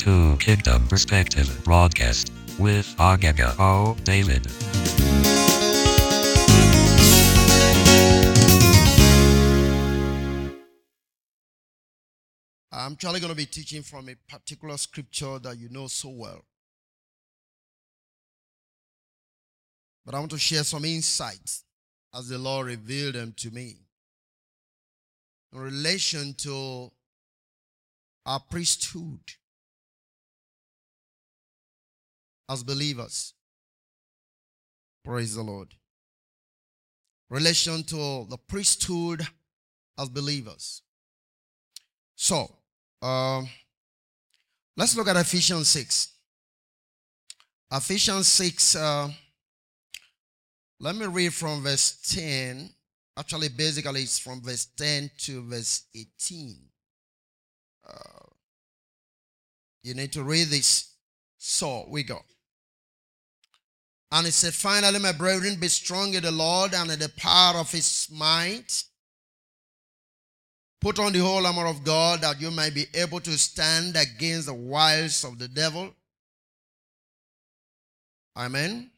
to Kingdom Perspective broadcast with Agaga O. David. I'm actually going to be teaching from a particular scripture that you know so well. But I want to share some insights as the Lord revealed them to me in relation to our priesthood as believers. Praise the Lord. Relation to the priesthood as believers. So, um, let's look at Ephesians 6. Ephesians 6, uh, let me read from verse 10. Actually, basically, it's from verse 10 to verse 18. Uh, you need to read this. So, we go. And he said, Finally, my brethren, be strong in the Lord and in the power of his might. Put on the whole armor of God that you may be able to stand against the wiles of the devil. Amen.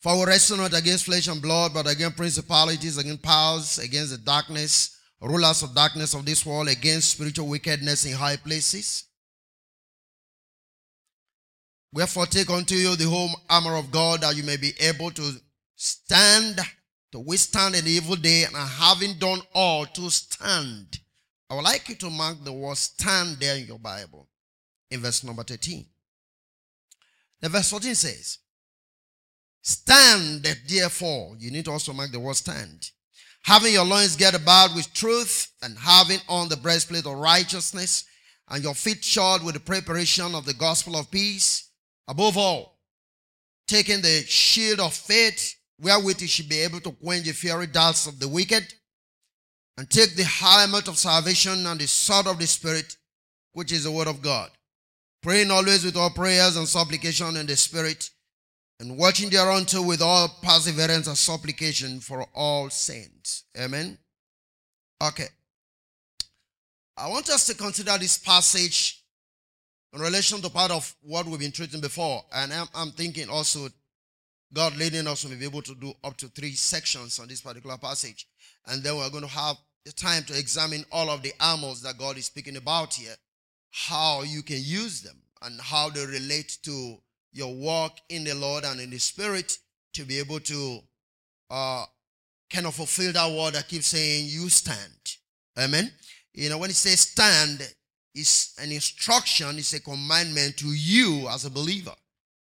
For we wrestle not against flesh and blood, but against principalities, against powers, against the darkness, rulers of darkness of this world, against spiritual wickedness in high places. Wherefore take unto you the whole armor of God that you may be able to stand, to withstand an evil day, and having done all to stand. I would like you to mark the word stand there in your Bible in verse number 13. The verse 14 says, Stand therefore. You need to also mark the word stand. Having your loins girt about with truth, and having on the breastplate of righteousness, and your feet shod with the preparation of the gospel of peace Above all, taking the shield of faith, wherewith you should be able to quench the fiery darts of the wicked, and take the helmet of salvation and the sword of the Spirit, which is the word of God. Praying always with all prayers and supplication in the Spirit, and watching thereunto with all perseverance and supplication for all saints. Amen. Okay. I want us to consider this passage in relation to part of what we've been treating before. And I'm, I'm thinking also God leading us to be able to do up to three sections on this particular passage. And then we're going to have the time to examine all of the armors that God is speaking about here, how you can use them, and how they relate to your walk in the Lord and in the Spirit to be able to uh, kind of fulfill that word that keeps saying, You stand. Amen. You know, when it says stand, is an instruction, is a commandment to you as a believer.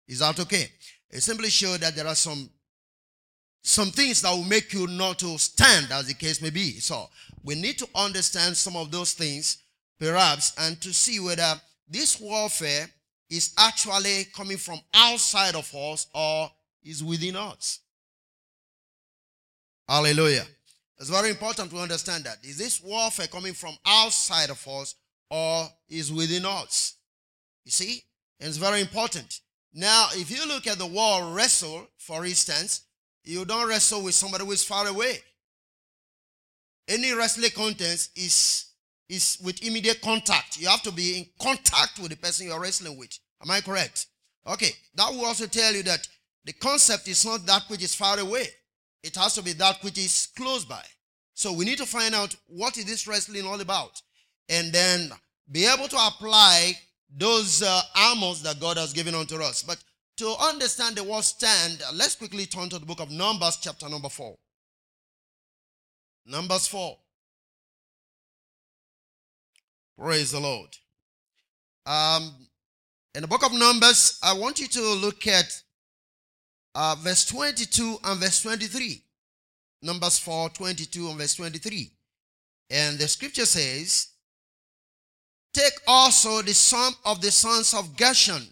Is that okay? It simply shows that there are some some things that will make you not to stand, as the case may be. So we need to understand some of those things, perhaps, and to see whether this warfare is actually coming from outside of us or is within us. Hallelujah. It's very important to understand that. Is this warfare coming from outside of us or is within us. You see? And it's very important. Now, if you look at the word wrestle, for instance, you don't wrestle with somebody who is far away. Any wrestling contest is, is with immediate contact. You have to be in contact with the person you're wrestling with. Am I correct? Okay, that will also tell you that the concept is not that which is far away. It has to be that which is close by. So we need to find out what is this wrestling all about and then be able to apply those uh, armors that God has given unto us. But to understand the word stand, let's quickly turn to the book of Numbers, chapter number 4. Numbers 4. Praise the Lord. Um, in the book of Numbers, I want you to look at uh, verse 22 and verse 23. Numbers 4, 22 and verse 23. And the scripture says, Take also the sum of the sons of Gershon.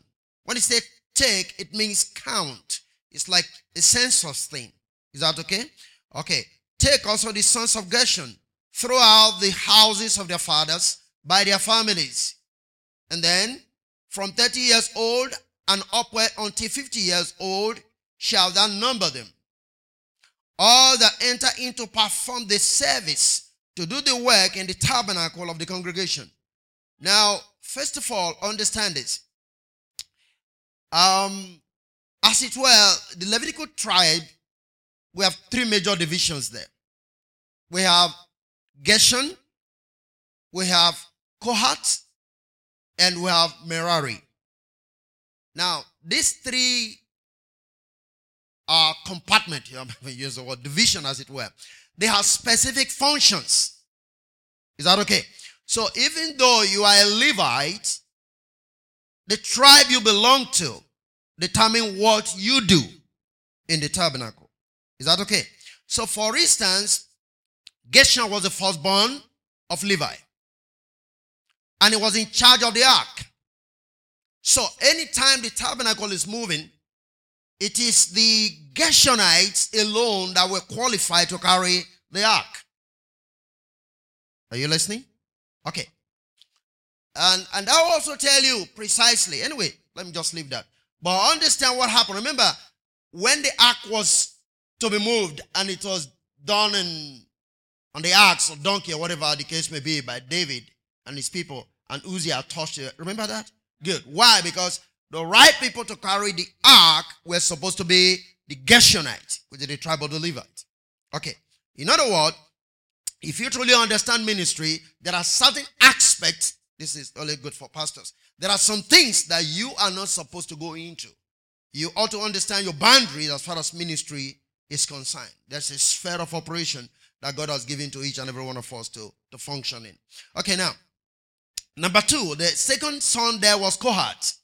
When it says take, it means count. It's like a census thing. Is that okay? Okay. Take also the sons of Gershon throughout the houses of their fathers by their families. And then from 30 years old and upward until 50 years old shall thou number them. All that enter in to perform the service to do the work in the tabernacle of the congregation Now, first of all, understand this. Um, as it were, the Levitical tribe, we have three major divisions there. We have Gershon, we have Kohat, and we have Merari. Now, these three uh, compartment, I'm use the word division as it were, they have specific functions. Is that okay? So even though you are a Levite, the tribe you belong to determine what you do in the tabernacle. Is that okay? So for instance, Gershon was the firstborn of Levi. And he was in charge of the ark. So anytime the tabernacle is moving, it is the Gershonites alone that were qualified to carry the ark. Are you listening? Okay. And and I will also tell you precisely. Anyway, let me just leave that. But understand what happened. Remember, when the ark was to be moved and it was done in on the axe or donkey or whatever the case may be by David and his people, and Uzziah touched it. Remember that? Good. Why? Because the right people to carry the ark were supposed to be the Gershonites, which is the tribe of the. Okay. In other words, if you truly understand ministry, there are certain aspects. This is only good for pastors. There are some things that you are not supposed to go into. You ought to understand your boundaries as far as ministry is concerned. There's a sphere of operation that God has given to each and every one of us to, to function in. Okay, now, number two, the second son there was Kohat.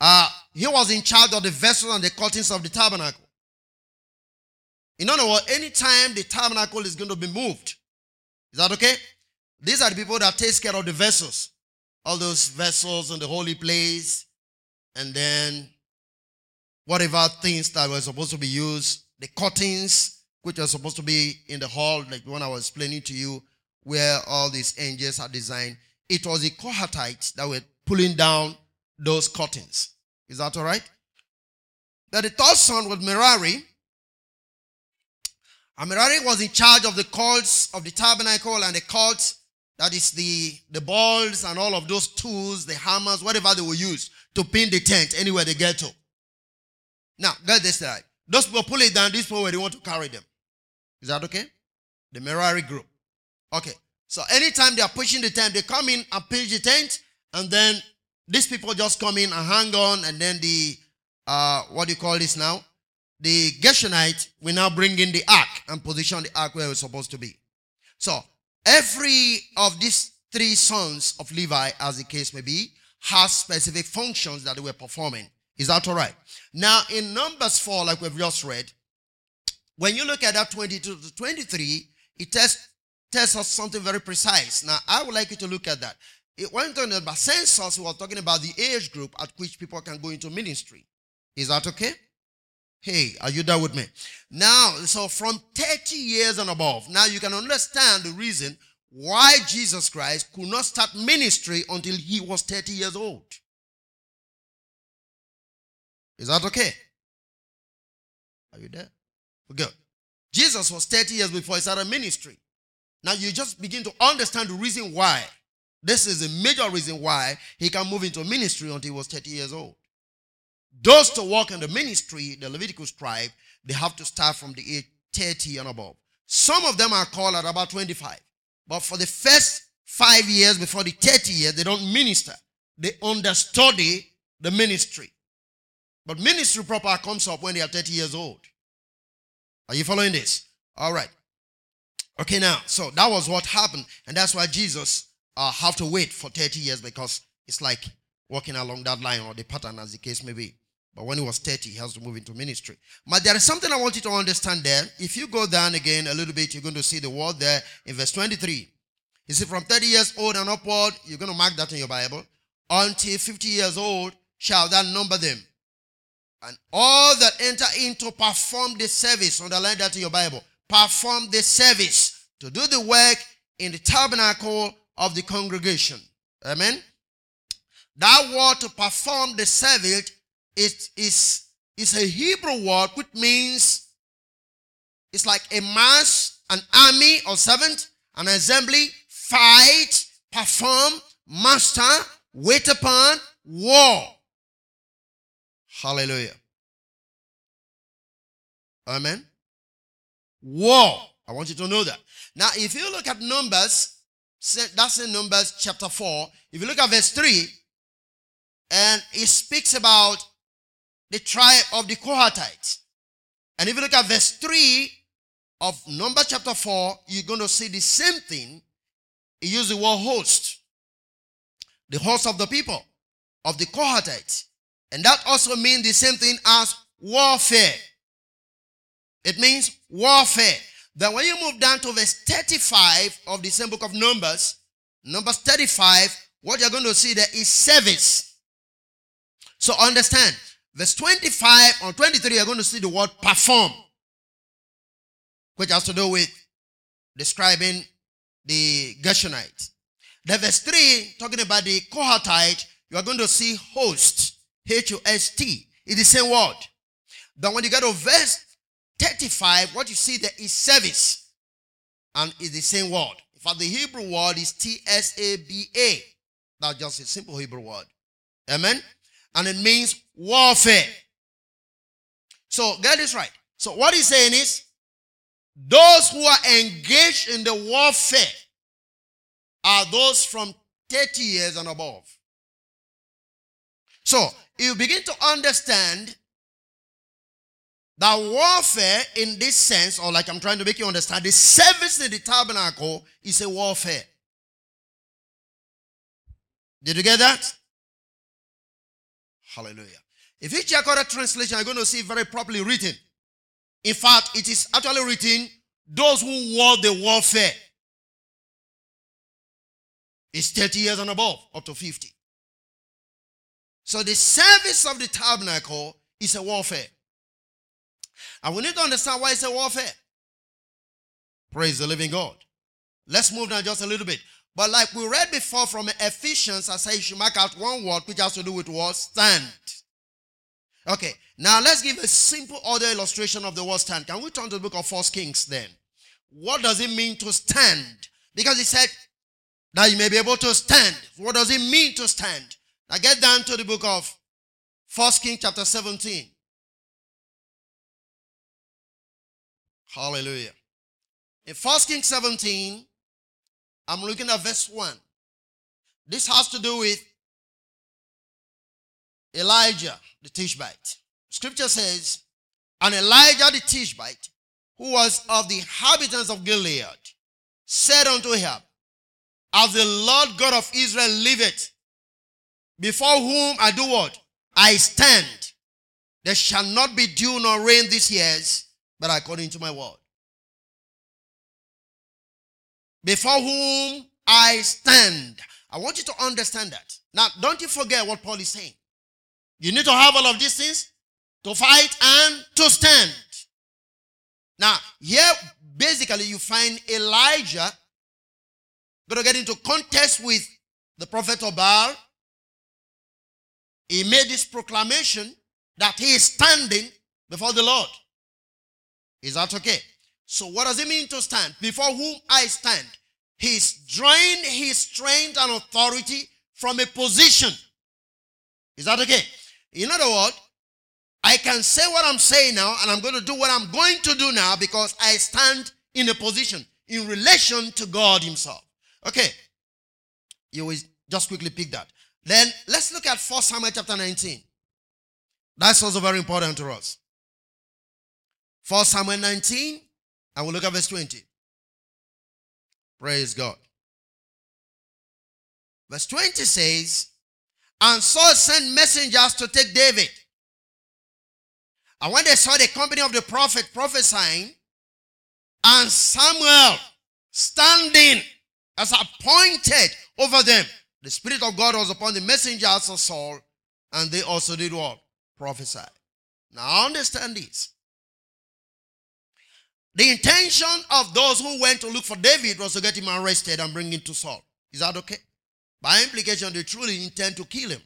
Uh, he was in charge of the vessels and the curtains of the tabernacle. In other words, anytime the tabernacle is going to be moved, is that okay? These are the people that takes care of the vessels. All those vessels in the holy place, and then whatever things that were supposed to be used, the curtains, which are supposed to be in the hall, like the one I was explaining to you, where all these angels are designed. It was the Kohatites that were pulling down those curtains. Is that all right? Then the third son was Merari. And Merari was in charge of the cults of the tabernacle and the cults, that is the, the balls and all of those tools, the hammers, whatever they will use to pin the tent anywhere they get to. Now, get this right. Those people pull it down, these people where they want to carry them. Is that okay? The Merari group. Okay. So anytime they are pushing the tent, they come in and pitch the tent, and then these people just come in and hang on, and then the uh, what do you call this now? The Gershonite will now bring in the ark and position the ark where it's supposed to be. So every of these three sons of Levi, as the case may be, has specific functions that they were performing. Is that all right? Now, in Numbers 4, like we've just read, when you look at that 22 to 23, it tells, tells us something very precise. Now, I would like you to look at that. It went on about census, we were talking about the age group at which people can go into ministry. Is that okay? Hey, are you there with me? Now, so from 30 years and above, now you can understand the reason why Jesus Christ could not start ministry until he was 30 years old. Is that okay? Are you there? Good. Jesus was 30 years before he started ministry. Now you just begin to understand the reason why. This is a major reason why he can move into ministry until he was 30 years old. Those to work in the ministry, the Leviticus tribe, they have to start from the age 30 and above. Some of them are called at about 25. But for the first five years before the 30 years, they don't minister. They understudy the ministry. But ministry proper comes up when they are 30 years old. Are you following this? All right. Okay, now, so that was what happened. And that's why Jesus uh, have to wait for 30 years because it's like walking along that line or the pattern as the case may be. But when he was 30, he has to move into ministry. But there is something I want you to understand there. If you go down again a little bit, you're going to see the word there in verse 23. You see, from 30 years old and upward, you're going to mark that in your Bible. Until 50 years old, shall that number them. And all that enter into perform the service, underline that in your Bible, perform the service to do the work in the tabernacle of the congregation. Amen. That word to perform the service is, is, is a Hebrew word which means it's like a mass, an army or servant, an assembly, fight, perform, master, wait upon, war. Hallelujah. Amen. War. I want you to know that. Now, if you look at Numbers, that's in Numbers chapter 4. If you look at verse 3, and it speaks about the tribe of the Kohathites. And if you look at verse 3 of Numbers chapter 4, you're going to see the same thing. He used the word host. The host of the people, of the Kohathites. And that also means the same thing as warfare. It means warfare. Then when you move down to verse 35 of the same book of Numbers, Numbers 35, what you're going to see there is service. So understand, verse 25 or 23, you're going to see the word perform, which has to do with describing the Gershonites. The verse 3, talking about the Kohathite, you are going to see host, H-O-S-T. It's the same word. Then when you get to verse 35, what you see there is service. And it's the same word. In fact, the Hebrew word is T-S-A-B-A. That's just a simple Hebrew word. Amen? And it means warfare. So get this right. So what he's saying is, those who are engaged in the warfare are those from 30 years and above. So you begin to understand that warfare in this sense, or like I'm trying to make you understand, the service in the tabernacle is a warfare. Did you get that? Hallelujah. If you check other translation, you're going to see very properly written. In fact, it is actually written, those who war the warfare is 30 years and above, up to 50. So the service of the tabernacle is a warfare. And we need to understand why it's a warfare. Praise the living God. Let's move down just a little bit. But like we read before from Ephesians, I say you should mark out one word which has to do with what? Stand. Okay, now let's give a simple other illustration of the word stand. Can we turn to the book of First Kings then? What does it mean to stand? Because he said that you may be able to stand. What does it mean to stand? Now get down to the book of First Kings chapter 17. Hallelujah. In First Kings 17, I'm looking at verse 1. This has to do with Elijah the Tishbite. Scripture says, And Elijah the Tishbite, who was of the inhabitants of Gilead, said unto Ahab, As the Lord God of Israel liveth, before whom I do what? I stand. There shall not be dew nor rain these years, but according to my word. Before whom I stand. I want you to understand that. Now, don't you forget what Paul is saying. You need to have all of these things to fight and to stand. Now, here, basically, you find Elijah going to get into contest with the prophet of Baal. He made this proclamation that he is standing before the Lord. Is that okay? So what does it mean to stand? Before whom I stand. He's drawing his strength and authority from a position. Is that okay? In other words, I can say what I'm saying now, and I'm going to do what I'm going to do now because I stand in a position in relation to God Himself. Okay. You will just quickly pick that. Then let's look at 1 Samuel chapter 19. That's also very important to us. 1 Samuel 19 and we'll look at verse 20. Praise God. Verse 20 says, And Saul sent messengers to take David. And when they saw the company of the prophet prophesying, and Samuel standing as appointed over them, the Spirit of God was upon the messengers of Saul, and they also did what? Prophesy. Now understand this. The intention of those who went to look for David was to get him arrested and bring him to Saul. Is that okay? By implication, they truly intend to kill him.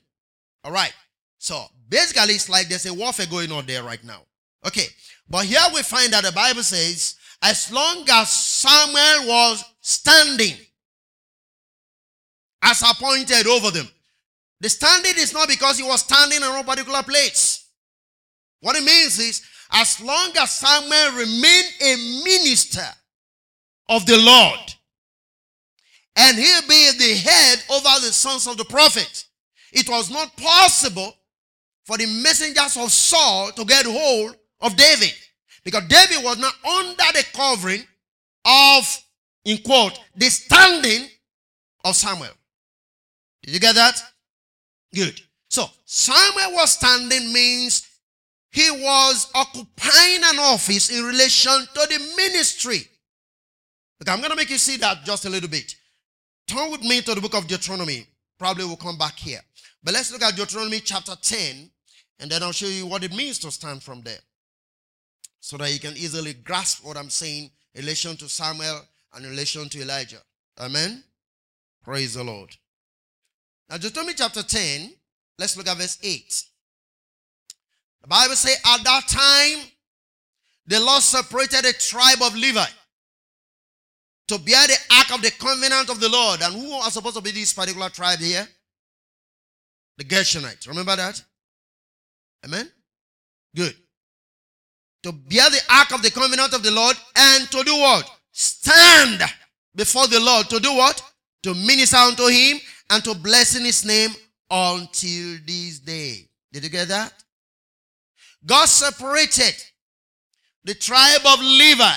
All right. So basically, it's like there's a warfare going on there right now. Okay. But here we find that the Bible says, as long as Samuel was standing, as appointed over them. The standing is not because he was standing in a particular place. What it means is, as long as Samuel remained a minister of the Lord, and he be the head over the sons of the prophet, it was not possible for the messengers of Saul to get hold of David. Because David was not under the covering of, in quote, the standing of Samuel. Did you get that? Good. So, Samuel was standing means he was occupying an office in relation to the ministry. Okay, I'm going to make you see that just a little bit. Turn with me to the book of Deuteronomy. Probably we'll come back here. But let's look at Deuteronomy chapter 10, and then I'll show you what it means to stand from there. So that you can easily grasp what I'm saying in relation to Samuel and in relation to Elijah. Amen. Praise the Lord. Now, Deuteronomy chapter 10, let's look at verse 8. The Bible says, At that time, the Lord separated the tribe of Levi to bear the ark of the covenant of the Lord. And who are supposed to be this particular tribe here? The Gershonites. Remember that? Amen? Good. To bear the ark of the covenant of the Lord and to do what? Stand before the Lord. To do what? To minister unto him and to bless in his name until this day. Did you get that? God separated the tribe of Levi.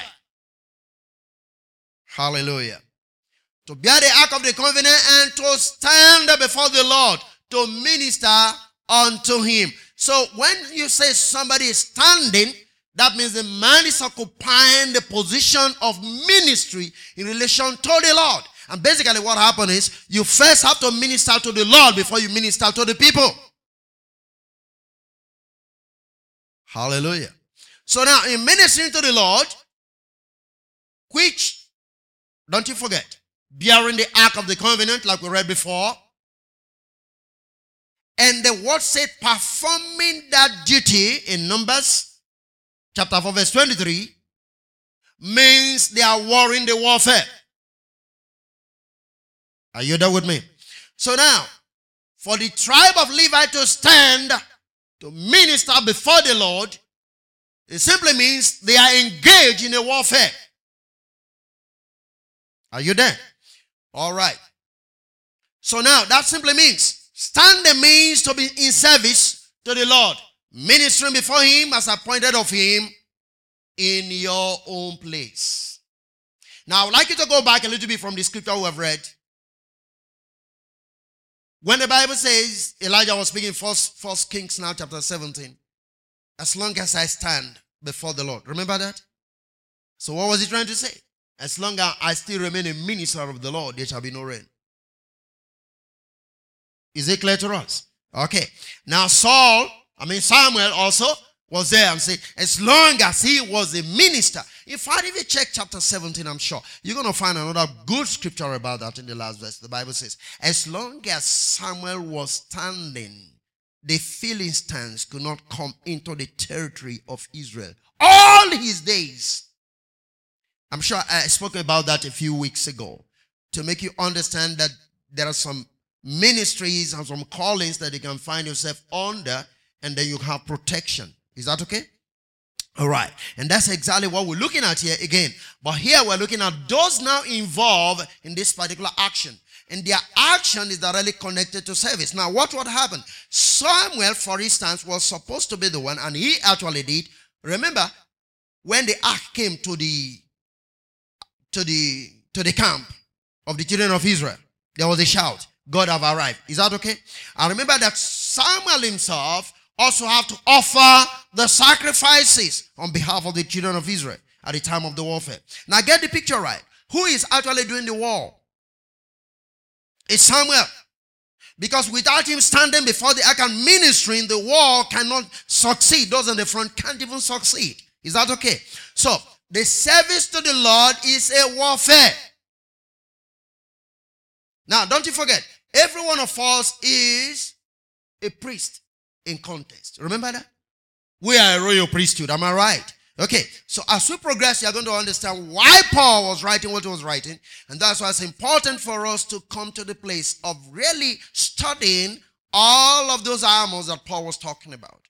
Hallelujah. To bear the ark of the covenant and to stand before the Lord to minister unto him. So when you say somebody is standing, that means the man is occupying the position of ministry in relation to the Lord. And basically, what happened is you first have to minister to the Lord before you minister to the people. Hallelujah. So now, in ministering to the Lord, which, don't you forget, bearing the ark of the covenant, like we read before, and the word said performing that duty in Numbers chapter 4, verse 23, means they are warring the warfare. Are you there with me? So now, for the tribe of Levi to stand to minister before the Lord, it simply means they are engaged in a warfare. Are you there? All right. So now that simply means standing means to be in service to the Lord, ministering before Him as appointed of Him in your own place. Now I would like you to go back a little bit from the scripture we have read when the Bible says Elijah was speaking first, first Kings now chapter 17, as long as I stand before the Lord. Remember that? So what was he trying to say? As long as I still remain a minister of the Lord, there shall be no rain. Is it clear to us? Okay. Now Saul, I mean Samuel also was there and said, as long as he was a minister. In fact, if you check chapter 17, I'm sure you're going to find another good scripture about that in the last verse. The Bible says, as long as Samuel was standing, the Philistines could not come into the territory of Israel all his days. I'm sure I spoke about that a few weeks ago to make you understand that there are some ministries and some callings that you can find yourself under, and then you have protection. Is that okay? All right. And that's exactly what we're looking at here again. But here we're looking at those now involved in this particular action. And their action is directly connected to service. Now, what would happen? Samuel, for instance, was supposed to be the one, and he actually did. Remember, when the ark came to the to the to the camp of the children of Israel, there was a shout, God have arrived. Is that okay? I remember that Samuel himself also have to offer the sacrifices on behalf of the children of Israel at the time of the warfare. Now get the picture right. Who is actually doing the war? It's Samuel. Because without him standing before the ark and ministering, the war cannot succeed. Those in the front can't even succeed. Is that okay? So, the service to the Lord is a warfare. Now, don't you forget, every one of us is a priest in contest. Remember that? We are a royal priesthood. Am I right? Okay, so as we progress, you're going to understand why Paul was writing what he was writing. And that's why it's important for us to come to the place of really studying all of those armors that Paul was talking about.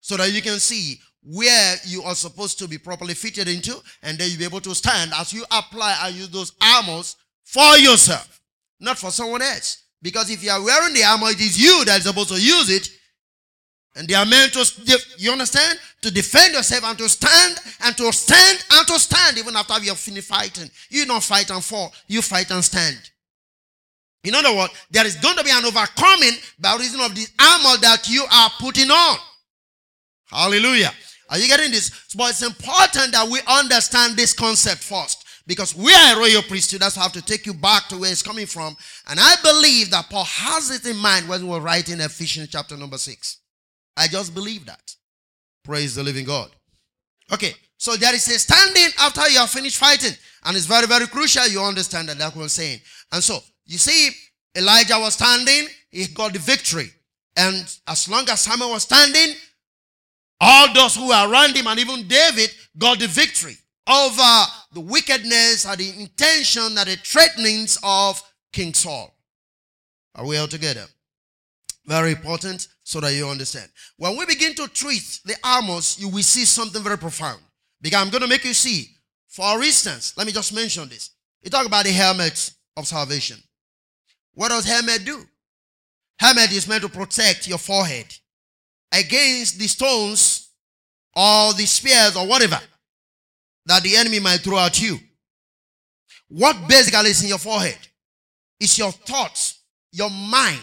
So that you can see where you are supposed to be properly fitted into, and then you'll be able to stand as you apply and use those armors for yourself, not for someone else. Because if you are wearing the armor, it is you that is supposed to use it. And they are meant to, you understand? To defend yourself and to stand and to stand and to stand even after you have finished fighting. You don't fight and fall, you fight and stand. In other words, there is going to be an overcoming by reason of the armor that you are putting on. Hallelujah. Are you getting this? But it's important that we understand this concept first. Because we are a royal priesthood, that's why I have to take you back to where it's coming from. And I believe that Paul has it in mind when we were writing Ephesians chapter number 6. I just believe that. Praise the living God. Okay, so there is a standing after you have finished fighting. And it's very, very crucial you understand that that's what I'm saying. And so, you see, Elijah was standing, he got the victory. And as long as Samuel was standing, all those who were around him and even David got the victory over the wickedness and the intention and the threatenings of King Saul. Are we all together? Very important so that you understand. When we begin to treat the armors, you will see something very profound. Because I'm going to make you see. For instance, let me just mention this. You talk about the helmet of salvation. What does helmet do? Helmet is meant to protect your forehead against the stones or the spears or whatever that the enemy might throw at you. What basically is in your forehead is your thoughts, your mind.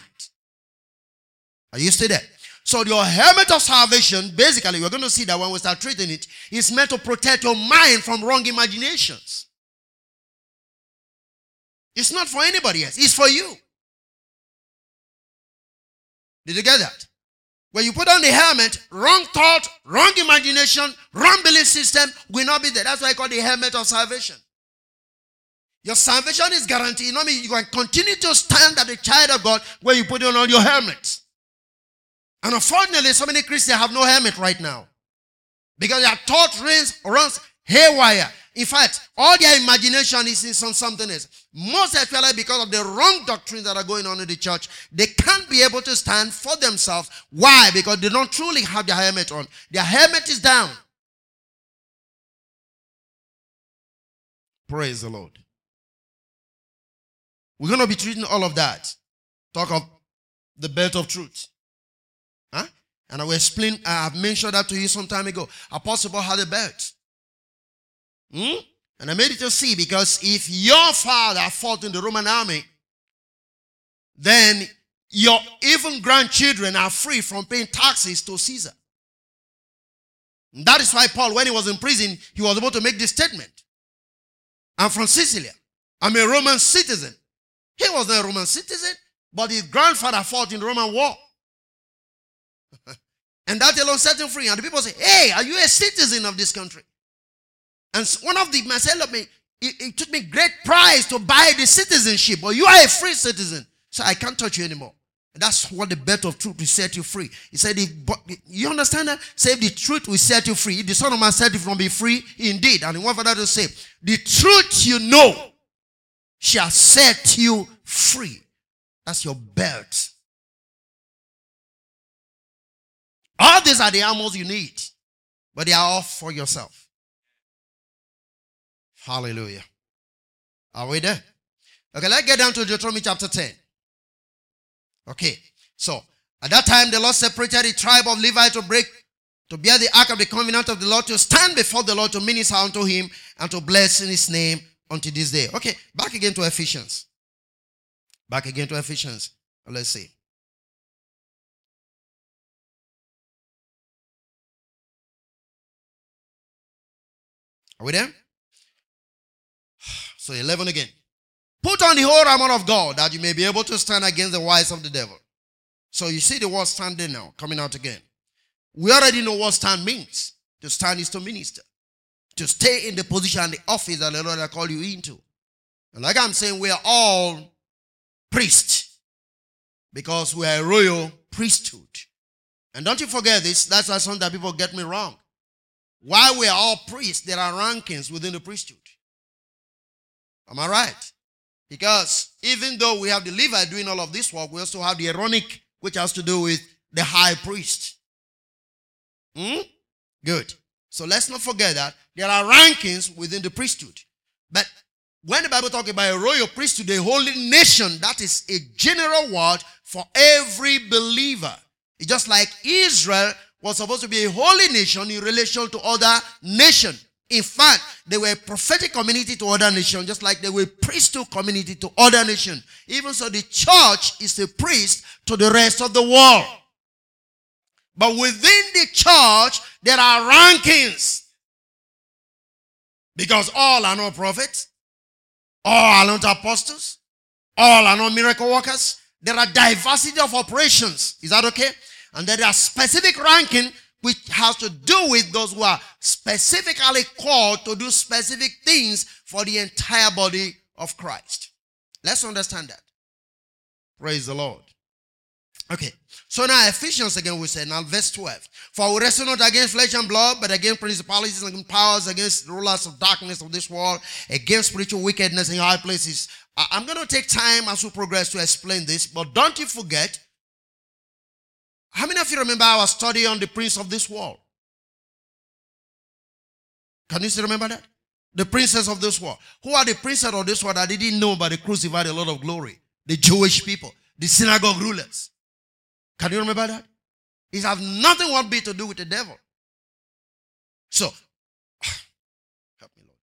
Are you still there? So your helmet of salvation, basically, we're going to see that when we start treating it, is meant to protect your mind from wrong imaginations. It's not for anybody else. It's for you. Did you get that? When you put on the helmet, wrong thought, wrong imagination, wrong belief system will not be there. That's why I call the helmet of salvation. Your salvation is guaranteed. You know I mean? You can continue to stand as a child of God when you put on all your helmet. And unfortunately, so many Christians have no helmet right now. Because their thought runs, runs haywire. In fact, all their imagination is in some, something else. Most especially because of the wrong doctrines that are going on in the church, they can't be able to stand for themselves. Why? Because they don't truly have their helmet on. Their helmet is down. Praise the Lord. We're going to be treating all of that. Talk of the belt of truth. Huh? And I will explain, I have mentioned that to you some time ago. Apostle Paul had a belt. Hmm? And I made it to see because if your father fought in the Roman army, then your even grandchildren are free from paying taxes to Caesar. That is why Paul, when he was in prison, he was able to make this statement. I'm from Sicily. I'm a Roman citizen. He was not a Roman citizen, but his grandfather fought in the Roman war. And that alone set him free. And the people say, Hey, are you a citizen of this country? And one of the man said, Look, me, it, took me great price to buy the citizenship, but you are a free citizen. So I can't touch you anymore. And that's what the belt of truth will set you free. He said, if, You understand that? Say the truth will set you free. If the Son of Man set you from be free, indeed. And he went for that to say, The truth you know shall set you free. That's your belt. All these are the armors you need, but they are all for yourself. Hallelujah. Are we there? Okay, let's get down to Deuteronomy chapter 10. Okay, so at that time the Lord separated the tribe of Levi to break, to bear the ark of the covenant of the Lord, to stand before the Lord, to minister unto him, and to bless in his name unto this day. Okay, back again to Ephesians. Back again to Ephesians. Let's see. Are we there? So 11 again. Put on the whole armor of God that you may be able to stand against the wiles of the devil. So you see the word standing now, coming out again. We already know what stand means. To stand is to minister. To stay in the position and the office that the Lord has called you into. And like I'm saying, we are all priests. Because we are a royal priesthood. And don't you forget this. That's why some people get me wrong. While we are all priests, there are rankings within the priesthood. Am I right? Because even though we have the Levi doing all of this work, we also have the Aaronic, which has to do with the high priest. Hmm? Good. So let's not forget that there are rankings within the priesthood. But when the Bible talks about a royal priesthood, a holy nation, that is a general word for every believer. It's just like Israel was supposed to be a holy nation in relation to other nations. In fact, they were a prophetic community to other nations, just like they were a priesthood community to other nations. Even so, the church is a priest to the rest of the world. But within the church, there are rankings. Because all are not prophets, all are not apostles, all are not miracle workers. There are diversity of operations. Is that okay? And there are specific ranking which has to do with those who are specifically called to do specific things for the entire body of Christ. Let's understand that. Praise the Lord. Okay. So now Ephesians again we say now verse 12. For we wrestle not against flesh and blood, but against principalities and powers, against rulers of darkness of this world, against spiritual wickedness in high places. I'm going to take time as we progress to explain this, but don't you forget. How many of you remember our study on the prince of this world? Can you still remember that? The princess of this world. Who are the princes of this world that didn't know but they crucified a lot of glory? The Jewish people, the synagogue rulers. Can you remember that? It has nothing one bit to do with the devil. So, help me, Lord.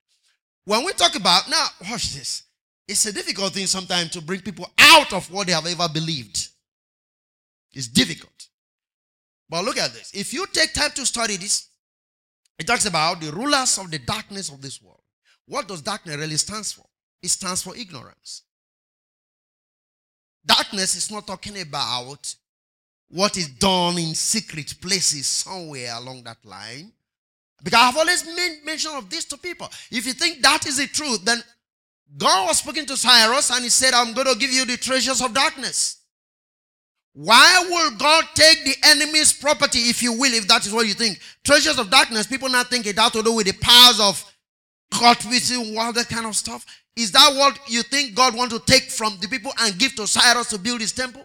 When we talk about, now, watch this. It's a difficult thing sometimes to bring people out of what they have ever believed. It's difficult. But look at this. If you take time to study this, it talks about the rulers of the darkness of this world. What does darkness really stands for? It stands for ignorance. Darkness is not talking about what is done in secret places somewhere along that line. Because I've always made mention of this to people. If you think that is the truth, then God was speaking to Cyrus and he said, I'm going to give you the treasures of darkness. Why will God take the enemy's property, if you will, if that is what you think? Treasures of darkness, people not think it has to do with the powers of vision, all that kind of stuff. Is that what you think God want to take from the people and give to Cyrus to build his temple?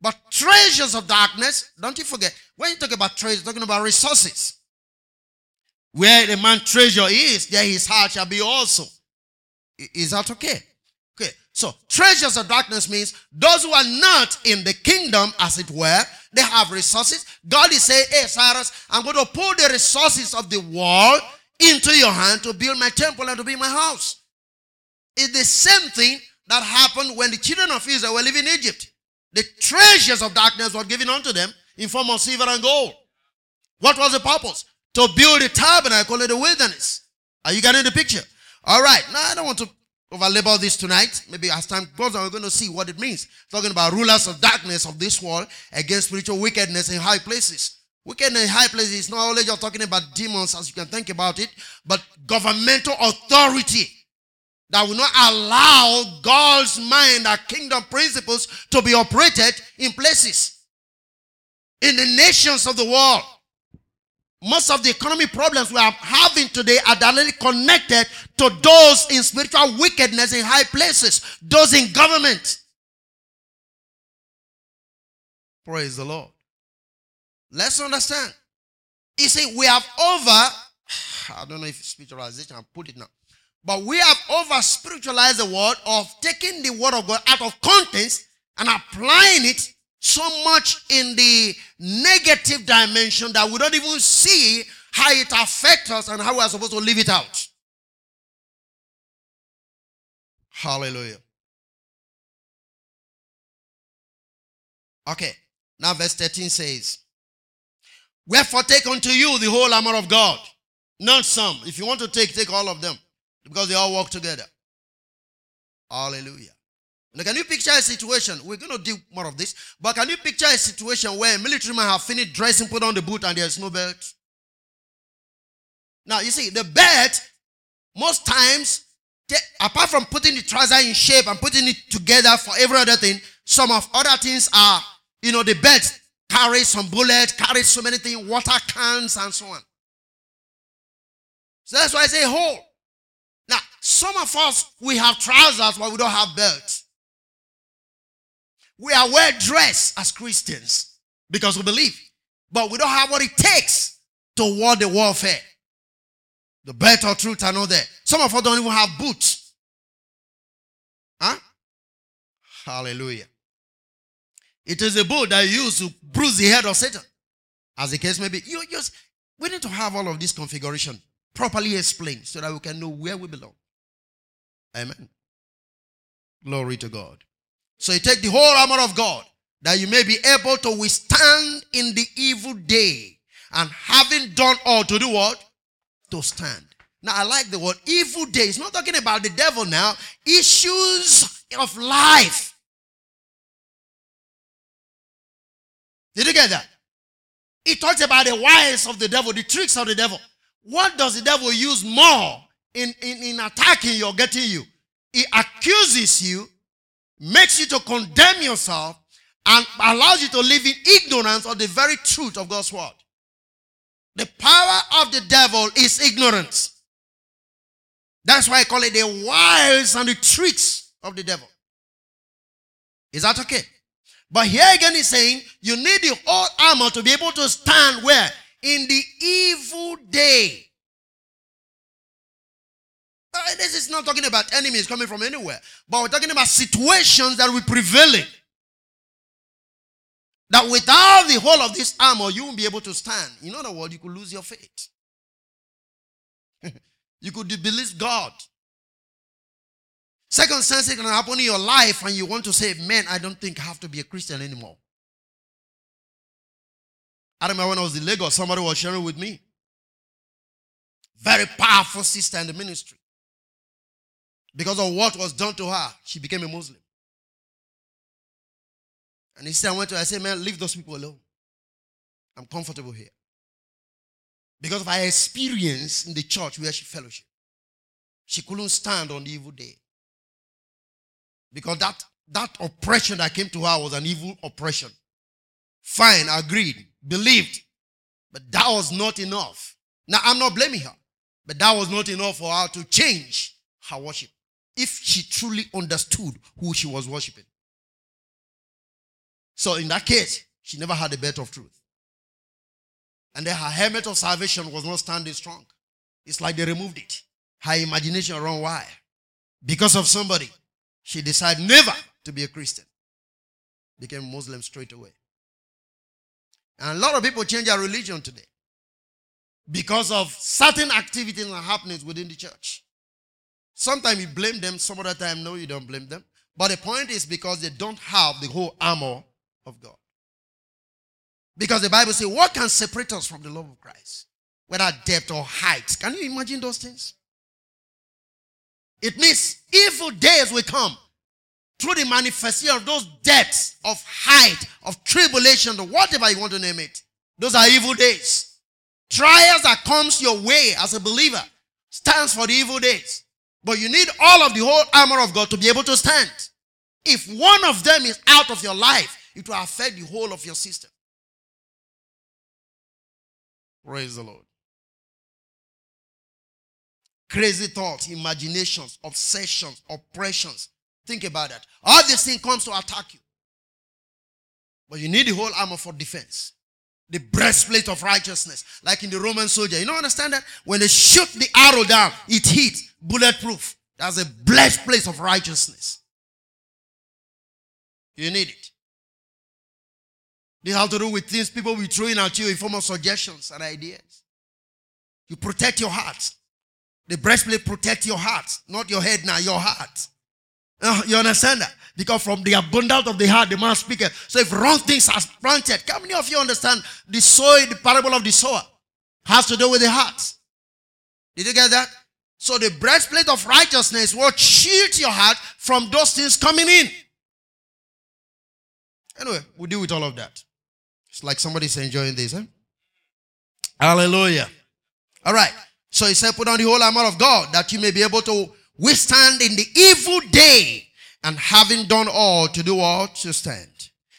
But treasures of darkness, don't you forget, when you talk about treasures, talking about resources. Where the man treasure is, there his heart shall be also. Is that okay? So treasures of darkness means those who are not in the kingdom, as it were, they have resources. God is saying, Hey, Cyrus, I'm going to put the resources of the world into your hand to build my temple and to build my house. It's the same thing that happened when the children of Israel were living in Egypt. The treasures of darkness were given unto them in form of silver and gold. What was the purpose? To build a tabernacle in the wilderness. Are you getting the picture? All right. Now, I don't want to overlabor this tonight. Maybe as time goes on, we're going to see what it means. Talking about rulers of darkness of this world against spiritual wickedness in high places. Wickedness in high places is not only just talking about demons as you can think about it, but governmental authority that will not allow God's mind and kingdom principles to be operated in places, in the nations of the world. Most of the economic problems we are having today are directly connected to those in spiritual wickedness in high places, those in government. Praise the Lord. Let's understand. You see, we have over, I don't know if spiritualization, I'll put it now. But we have over spiritualized the word of taking the word of God out of context and applying it so much in the negative dimension that we don't even see how it affects us and how we are supposed to live it out. Hallelujah. Okay. Now verse 13 says, Wherefore take unto you the whole armor of God. Not some. If you want to take, take all of them. Because they all work together. Hallelujah. Now, can you picture a situation? We're going to do more of this. But can you picture a situation where a military man have finished dressing, put on the boot, and there's no belt? Now, you see, the belt, most times, apart from putting the trouser in shape and putting it together for every other thing, some of other things are, you know, the belt carries some bullets, carries so many things, water cans, and so on. So that's why I say whole. Now, some of us, we have trousers, but we don't have belts. We are well dressed as Christians because we believe, but we don't have what it takes to ward the warfare. The belt of truth are not there. Some of us don't even have boots. Huh? Hallelujah. It is a boot that you use to bruise the head of Satan. As the case may be. You just we need to have all of this configuration properly explained so that we can know where we belong. Amen. Glory to God. So you take the whole armor of God that you may be able to withstand in the evil day. And having done all to do what? To stand. Now I like the word evil day. It's not talking about the devil now. Issues of life. Did you get that? It talks about the wiles of the devil, the tricks of the devil. What does the devil use more in, in, in attacking you or getting you? He accuses you, makes you to condemn yourself, and allows you to live in ignorance of the very truth of God's word. The power of the devil is ignorance. That's why I call it the wiles and the tricks of the devil. Is that okay? But here again, he's saying you need the whole armor to be able to stand where? In the evil day. Uh, this is not talking about enemies coming from anywhere, but we're talking about situations that will prevailing. That without the whole of this armor, you won't be able to stand. In other words, you could lose your faith. you could believe God. Second sense can happen in your life and you want to say, man, I don't think I have to be a Christian anymore. I remember when I was in Lagos, somebody was sharing with me. Very powerful sister in the ministry. Because of what was done to her, she became a Muslim. And he said, I went to I said, man, leave those people alone. I'm comfortable here. Because of her experience in the church where she fellowship. She couldn't stand on the evil day. Because that, that oppression that came to her was an evil oppression. Fine, agreed, believed. But that was not enough. Now, I'm not blaming her. But that was not enough for her to change her worship. If she truly understood who she was worshiping. So, in that case, she never had a belt of truth. And then her helmet of salvation was not standing strong. It's like they removed it. Her imagination run wild. Because of somebody she decided never to be a Christian. Became Muslim straight away. And a lot of people change their religion today because of certain activities and happenings within the church. Sometimes you blame them, some other time, no, you don't blame them. But the point is because they don't have the whole armor of God. Because the Bible says, What can separate us from the love of Christ? Whether depth or height. Can you imagine those things? It means evil days will come through the manifestation of those depths of height, of tribulation, or whatever you want to name it. Those are evil days. Trials that comes your way as a believer stands for the evil days. But you need all of the whole armor of God to be able to stand. If one of them is out of your life, it will affect the whole of your system. Praise the Lord crazy thoughts, imaginations, obsessions, oppressions. Think about that. All these things comes to attack you. But you need the whole armor for defense. The breastplate of righteousness, like in the Roman soldier. You don't understand that? When they shoot the arrow down, it hits bulletproof. That's a breastplate of righteousness. You need it. This has to do with things people will throw in at you in form of suggestions and ideas. You protect your heart. The breastplate protects your heart, not your head now, your heart. Uh, you understand that? Because from the abundance of the heart, the man speaketh. So if wrong things are planted, how many of you understand the soil, the parable of the sower has to do with the heart? Did you get that? So the breastplate of righteousness will shield your heart from those things coming in. Anyway, we'll deal with all of that. It's like somebody's enjoying this, huh? Hallelujah. All right. So he said, Put on the whole armor of God that you may be able to withstand in the evil day and having done all to do all to stand.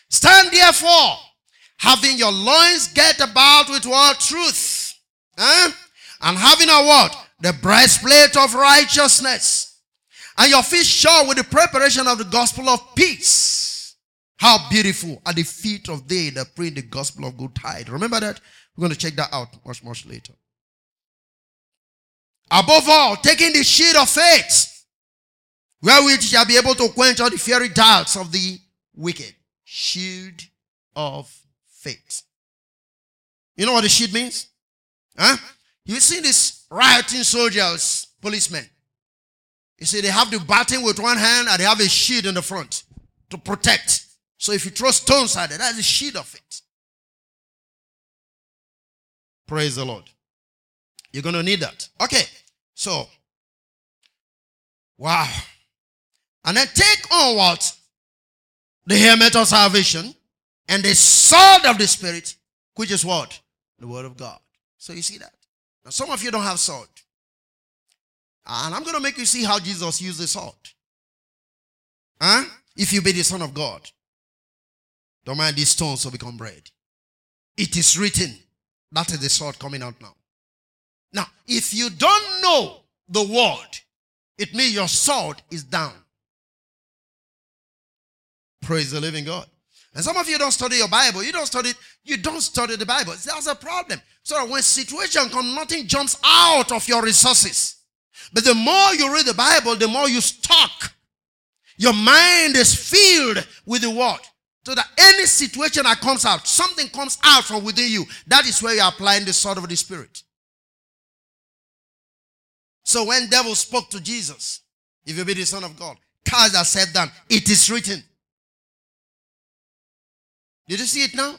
Stand therefore, Having your loins get about with all Truth. Eh? And having a what? The breastplate of righteousness. And your feet shod with the preparation of the gospel of peace. How beautiful are the feet of they that bring the gospel of good tide. Remember that? We're going to check that out much, much later. Above all, taking the shield of faith, wherewith shall be able to quench all the fiery darts of the wicked. Shield of faith. You know what the shield means? Huh? You see these rioting soldiers, policemen. You see, they have the baton with one hand and they have a shield in the front to protect. So if you throw stones at it, that's the shield of it. Praise the Lord. You're going to need that. Okay. So, wow. And then take on what? The helmet of salvation and the sword of the Spirit, which is what? The Word of God. So you see that. Now, some of you don't have sword. And I'm going to make you see how Jesus used the sword. Huh? If you be the Son of God, don't mind these stones will become bread. It is written. That is the sword coming out now. Now, if you don't know the word, it means your sword is down. Praise the living God. And some of you don't study your Bible. You don't study, you don't study the Bible. That's a problem. So when situation comes, nothing jumps out of your resources. But the more you read the Bible, the more you stock. Your mind is filled with the word. So that any situation that comes out, something comes out from within you. That is where you're applying the sword of the Spirit. So when devil spoke to Jesus, if you be the Son of God, are set down. It is written. Did you see it now?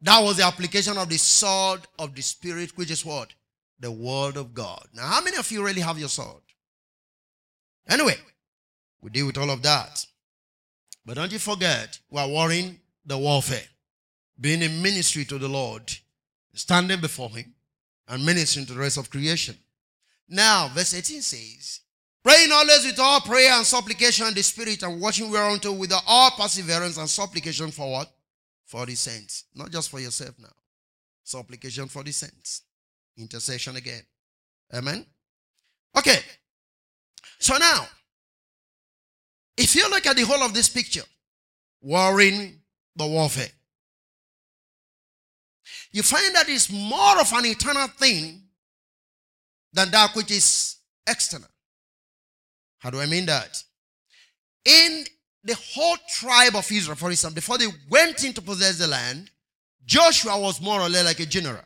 That was the application of the sword of the Spirit, which is what? The Word of God. Now, how many of you really have your sword? Anyway, we deal with all of that. But don't you forget, we are warring the warfare, being in ministry to the Lord, standing before Him, and ministering to the rest of creation. Now, verse 18 says, Praying always with all prayer and supplication in the Spirit, and watching whereunto with all perseverance and supplication for what? For the saints. Not just for yourself now. Supplication for the saints. Intercession again. Amen. Okay. So now, if you look at the whole of this picture, warring the warfare, you find that it's more of an eternal thing than that which is external. How do I mean that? In the whole tribe of Israel, for instance, before they went in to possess the land, Joshua was more or less like a general.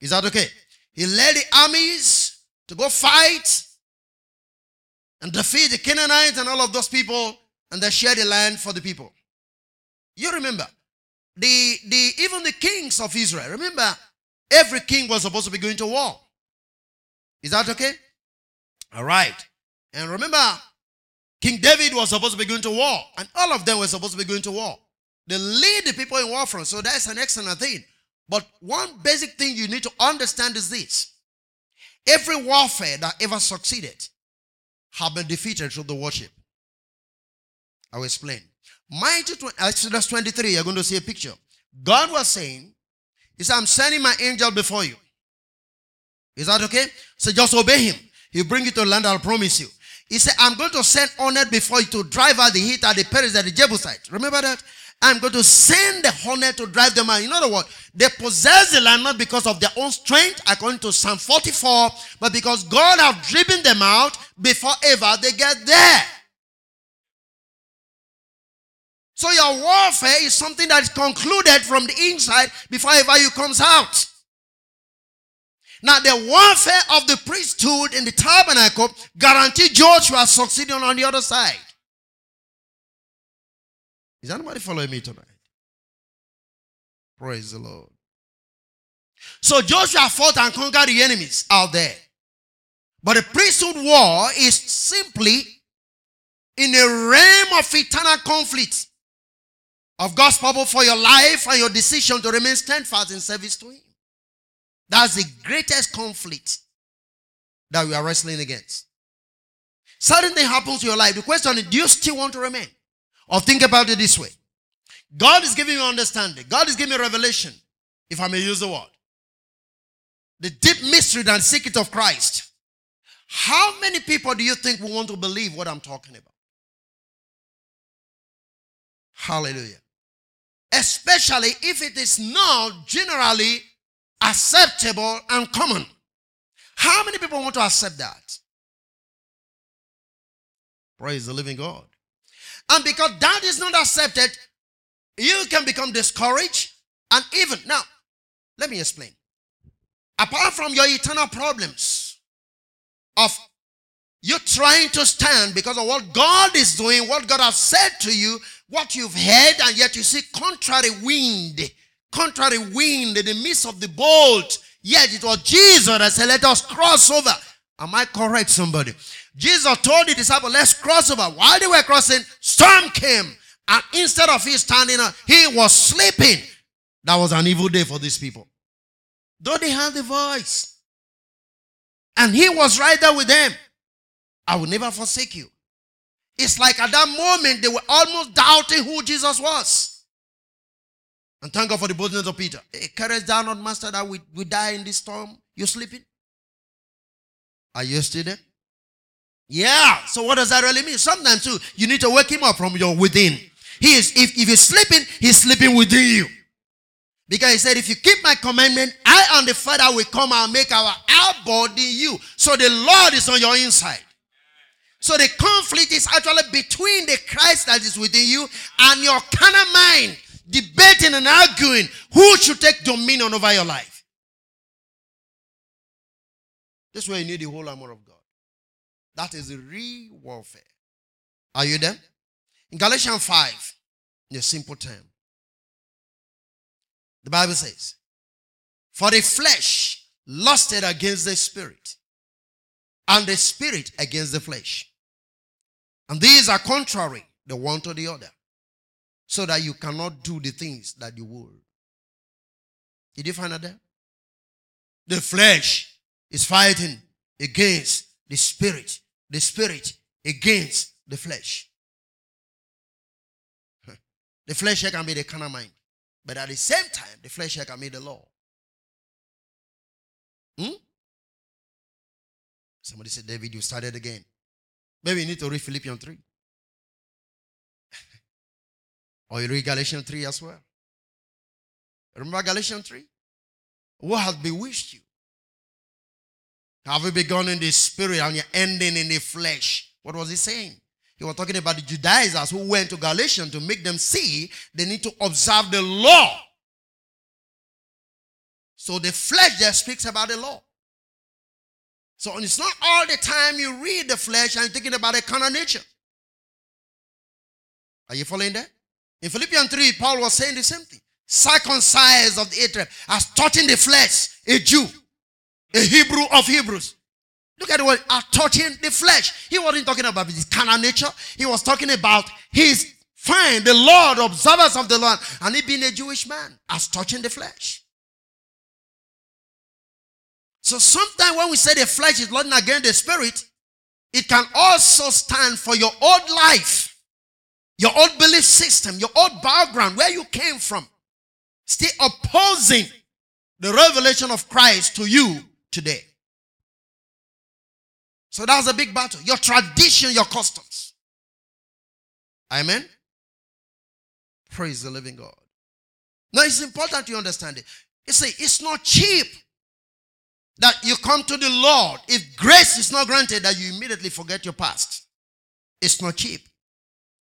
Is that okay? He led the armies to go fight and defeat the Canaanites and all of those people and they shared the land for the people. You remember, the, the even the kings of Israel, remember, every king was supposed to be going to war. Is that okay? All right. And remember, King David was supposed to be going to war, and all of them were supposed to be going to war. They lead the people in war front, so that's an excellent thing. But one basic thing you need to understand is this every warfare that ever succeeded have been defeated through the worship. I will explain. Mighty Exodus 23, you're going to see a picture. God was saying, He said, I'm sending my angel before you. Is that okay? So just obey him. He'll bring you to land I'll promise you. He said, I'm going to send hornet before you to drive out the Hittite the Periz, at the Jebusite. Remember that? I'm going to send the hornet to drive them out. In other words, they possess the land not because of their own strength, according to Psalm 44, but because God have driven them out before ever they get there. So your warfare is something that is concluded from the inside before ever you comes out. Now, the warfare of the priesthood in the tabernacle guaranteed Joshua succeeding on the other side. Is anybody following me tonight? Praise the Lord. So Joshua fought and conquered the enemies out there. But the priesthood war is simply in a realm of eternal conflict of God's purpose for your life and your decision to remain steadfast in service to Him. That's the greatest conflict that we are wrestling against. Certain thing happens to your life. The question is, do you still want to remain? Or think about it this way. God is giving you understanding. God is giving you revelation, if I may use the word. The deep mystery and secret of Christ. How many people do you think will want to believe what I'm talking about? Hallelujah. Especially if it is not generally acceptable and common. How many people want to accept that? Praise the living God. And because that is not accepted, you can become discouraged and even. Now, let me explain. Apart from your eternal problems of you trying to stand because of what God is doing, what God has said to you, what you've heard, and yet you see contrary wind, contrary wind in the midst of the boat. Yet it was Jesus that said, Let us cross over. Am I correct, somebody? Jesus told the disciples, Let's cross over. While they were crossing, storm came. And instead of he standing up, he was sleeping. That was an evil day for these people. Though they had the voice. And he was right there with them. I will never forsake you. It's like at that moment they were almost doubting who Jesus was. And thank God for the boldness of Peter. Courage down, not master, that we, we die in this storm. You're sleeping? Are you still there? Yeah. So what does that really mean? Sometimes too, you need to wake him up from your within. He is if, if he's sleeping, he's sleeping within you. Because he said, if you keep my commandment, I and the Father will come and make our abode in you. So the Lord is on your inside. So the conflict is actually between the Christ that is within you and your carnal mind, debating and arguing who should take dominion over your life. This is where you need the whole armor of God. That is real warfare. Are you there? In Galatians 5, in a simple term, the Bible says, For the flesh lusted against the spirit, and the spirit against the flesh. And these are contrary the one to the other, so that you cannot do the things that you would. Did you find that there? The flesh is fighting against the spirit, the spirit against the flesh. The flesh can be the carnal mind. But at the same time, the flesh can be the law. Hmm? Somebody said, David, you started again. Maybe you need to read Philippians 3. Or you read Galatians 3 as well. Remember Galatians 3? What has bewitched you? Have you begun in the spirit and you're ending in the flesh? What was he saying? He was talking about the Judaizers who went to Galatians to make them see they need to observe the law. So the flesh just speaks about the law. So it's not all the time you read the flesh and you're thinking about the carnal nature. Are you following that? In Philippians 3, Paul was saying the same thing. Circumcised of the eighth as touching the flesh, a Jew, a Hebrew of Hebrews. Look at the word, touching the flesh. He wasn't talking about his carnal nature. He was talking about his fine, the Lord, observers of the Lord, and he being a Jewish man, as touching the flesh. So sometimes when we say the flesh is not against the spirit, it can also stand for your old life, your old belief system, your old background, where you came from, still opposing the revelation of Christ to you today. So that's a big battle. Your tradition, your customs. Amen. Praise the living God. Now it's important you understand it. You see, it's not cheap that you come to the Lord. If grace is not granted, that you immediately forget your past. It's not cheap.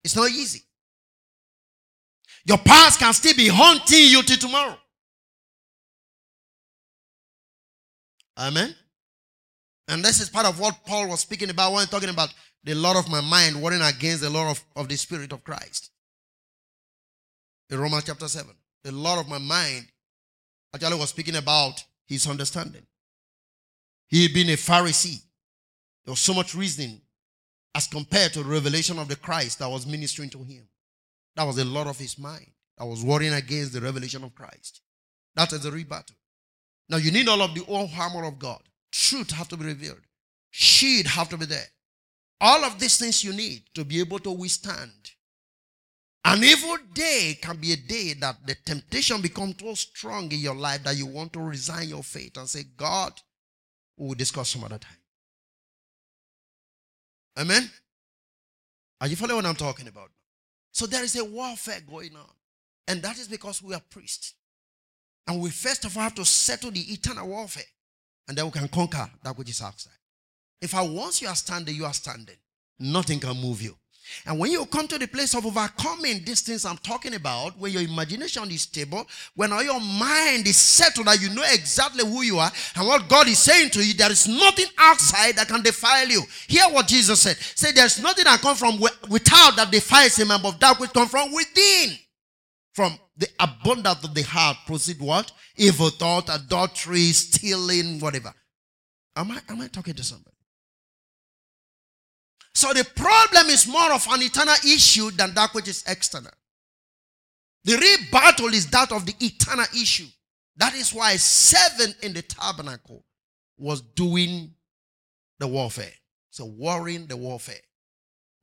It's not easy. Your past can still be haunting you till tomorrow. Amen. And this is part of what Paul was speaking about when talking about the Lord of my mind warring against the Lord of, of the Spirit of Christ. In Romans chapter 7. The Lord of my mind actually was speaking about his understanding. He had been a Pharisee. There was so much reasoning as compared to the revelation of the Christ that was ministering to him. That was the Lord of his mind. That was warring against the revelation of Christ. That is the rebuttal. Now you need all of the whole armor of God. Truth have to be revealed. Shield have to be there. All of these things you need to be able to withstand An evil day can be a day that the temptation becomes so strong in your life that you want to resign your faith and say, God, we will discuss some other time. Amen? Are you following what I'm talking about? So there is a warfare going on. And that is because we are priests. And we first of all have to settle the eternal warfare. And then we can conquer that which is outside. If I once you are standing, you are standing. Nothing can move you. And when you come to the place of overcoming these things I'm talking about, when your imagination is stable, when all your mind is settled that you know exactly who you are and what God is saying to you, there is nothing outside that can defile you. Hear what Jesus said. Say, there's nothing that comes from without that defiles him, but that which comes from within. From the abundance of the heart proceed what? Evil thought, adultery, stealing, whatever. Am I, am I talking to somebody? So the problem is more of an eternal issue than that which is external. The real battle is that of the eternal issue. That is why seven in the tabernacle was doing the warfare. So warring the warfare,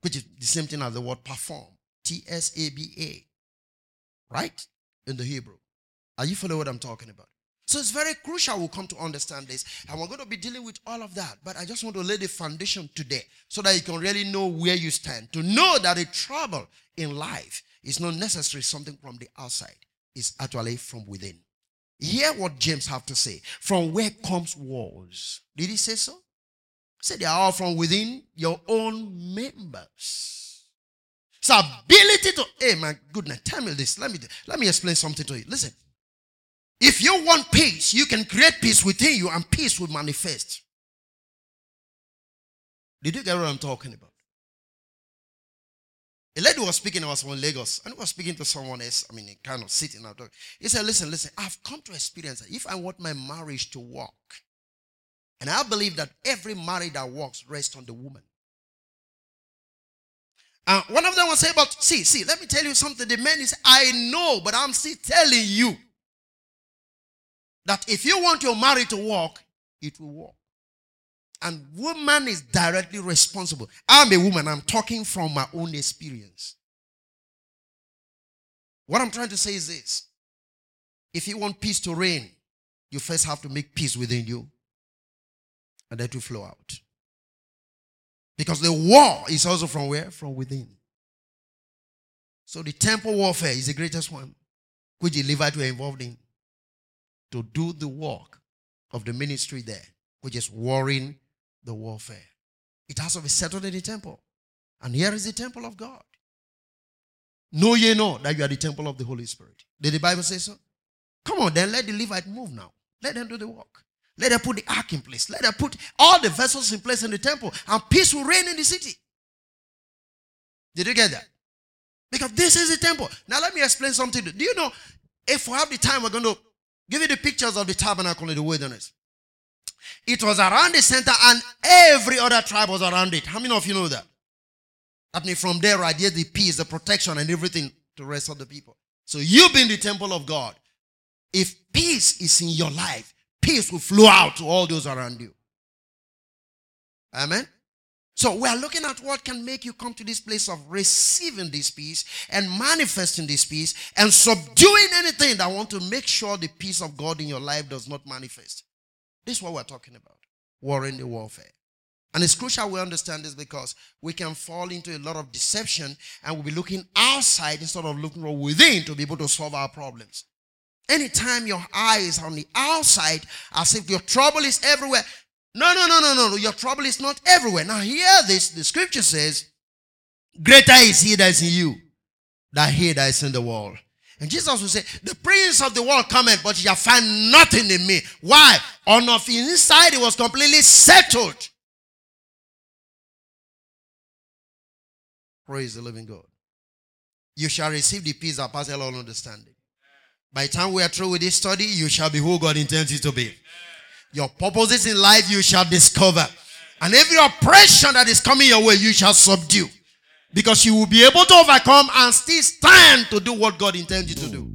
which is the same thing as the word perform. T S A B A. Right? In the Hebrew. Are you following what I'm talking about? So it's very crucial we'll come to understand this. And we're going to be dealing with all of that. But I just want to lay the foundation today so that you can really know where you stand. To know that a trouble in life is not necessarily something from the outside, it's actually from within. Hear what James have to say. From where comes wars? Did he say so? He said they are all from within your own members. So ability to, hey my goodness, tell me this. Let me let me explain something to you. Listen. If you want peace, you can create peace within you and peace will manifest. Did you get what I'm talking about? A lady was speaking, I was from Lagos, and I was speaking to someone else. I mean, he kind of sitting out. He said, Listen, listen, I've come to experience that if I want my marriage to work, and I believe that every marriage that works rests on the woman. And one of them was saying, But see, see, let me tell you something. The man is, I know, but I'm still telling you that if you want your marriage to work, it will work. And woman is directly responsible. I'm a woman, I'm talking from my own experience. What I'm trying to say is this if you want peace to reign, you first have to make peace within you, and that will flow out. Because the war is also from where? From within. So the temple warfare is the greatest one, which the Levites were involved in to do the work of the ministry there, which is warring the warfare. It has to be settled in the temple. And here is the temple of God. Know ye know that you are the temple of the Holy Spirit. Did the Bible say so? Come on, then let the Levite move now. Let them do the work. Let them put the ark in place. Let them put all the vessels in place in the temple, and peace will reign in the city. Did you get that? Because this is the temple. Now, let me explain something. Do you know if we have the time, we're going to Give you the pictures of the tabernacle in the wilderness. It was around the center and every other tribe was around it. How many of you know that? That means from there, right there, the peace, the protection, and everything to the rest of the people. So you being the temple of God. If peace is in your life, peace will flow out to all those around you. Amen. So we are looking at what can make you come to this place of receiving this peace and manifesting this peace and subduing anything that want to make sure the peace of God in your life does not manifest. This is what we're talking about. War in the warfare. And it's crucial we understand this because we can fall into a lot of deception and we'll be looking outside instead of looking within to be able to solve our problems. Anytime your eye is on the outside, as if your trouble is everywhere, no, no, no, no, no. Your trouble is not everywhere. Now, hear this. The scripture says, Greater is he that is in you than he that is in the world. And Jesus will say, The prince of the world cometh, but you shall find nothing in me. Why? On of inside it was completely settled. Praise the living God. You shall receive the peace that passes all understanding. By the time we are through with this study, you shall be who God intends you to be. Your purposes in life you shall discover. And every oppression that is coming your way, you shall subdue. Because you will be able to overcome and still stand to do what God intends you to do.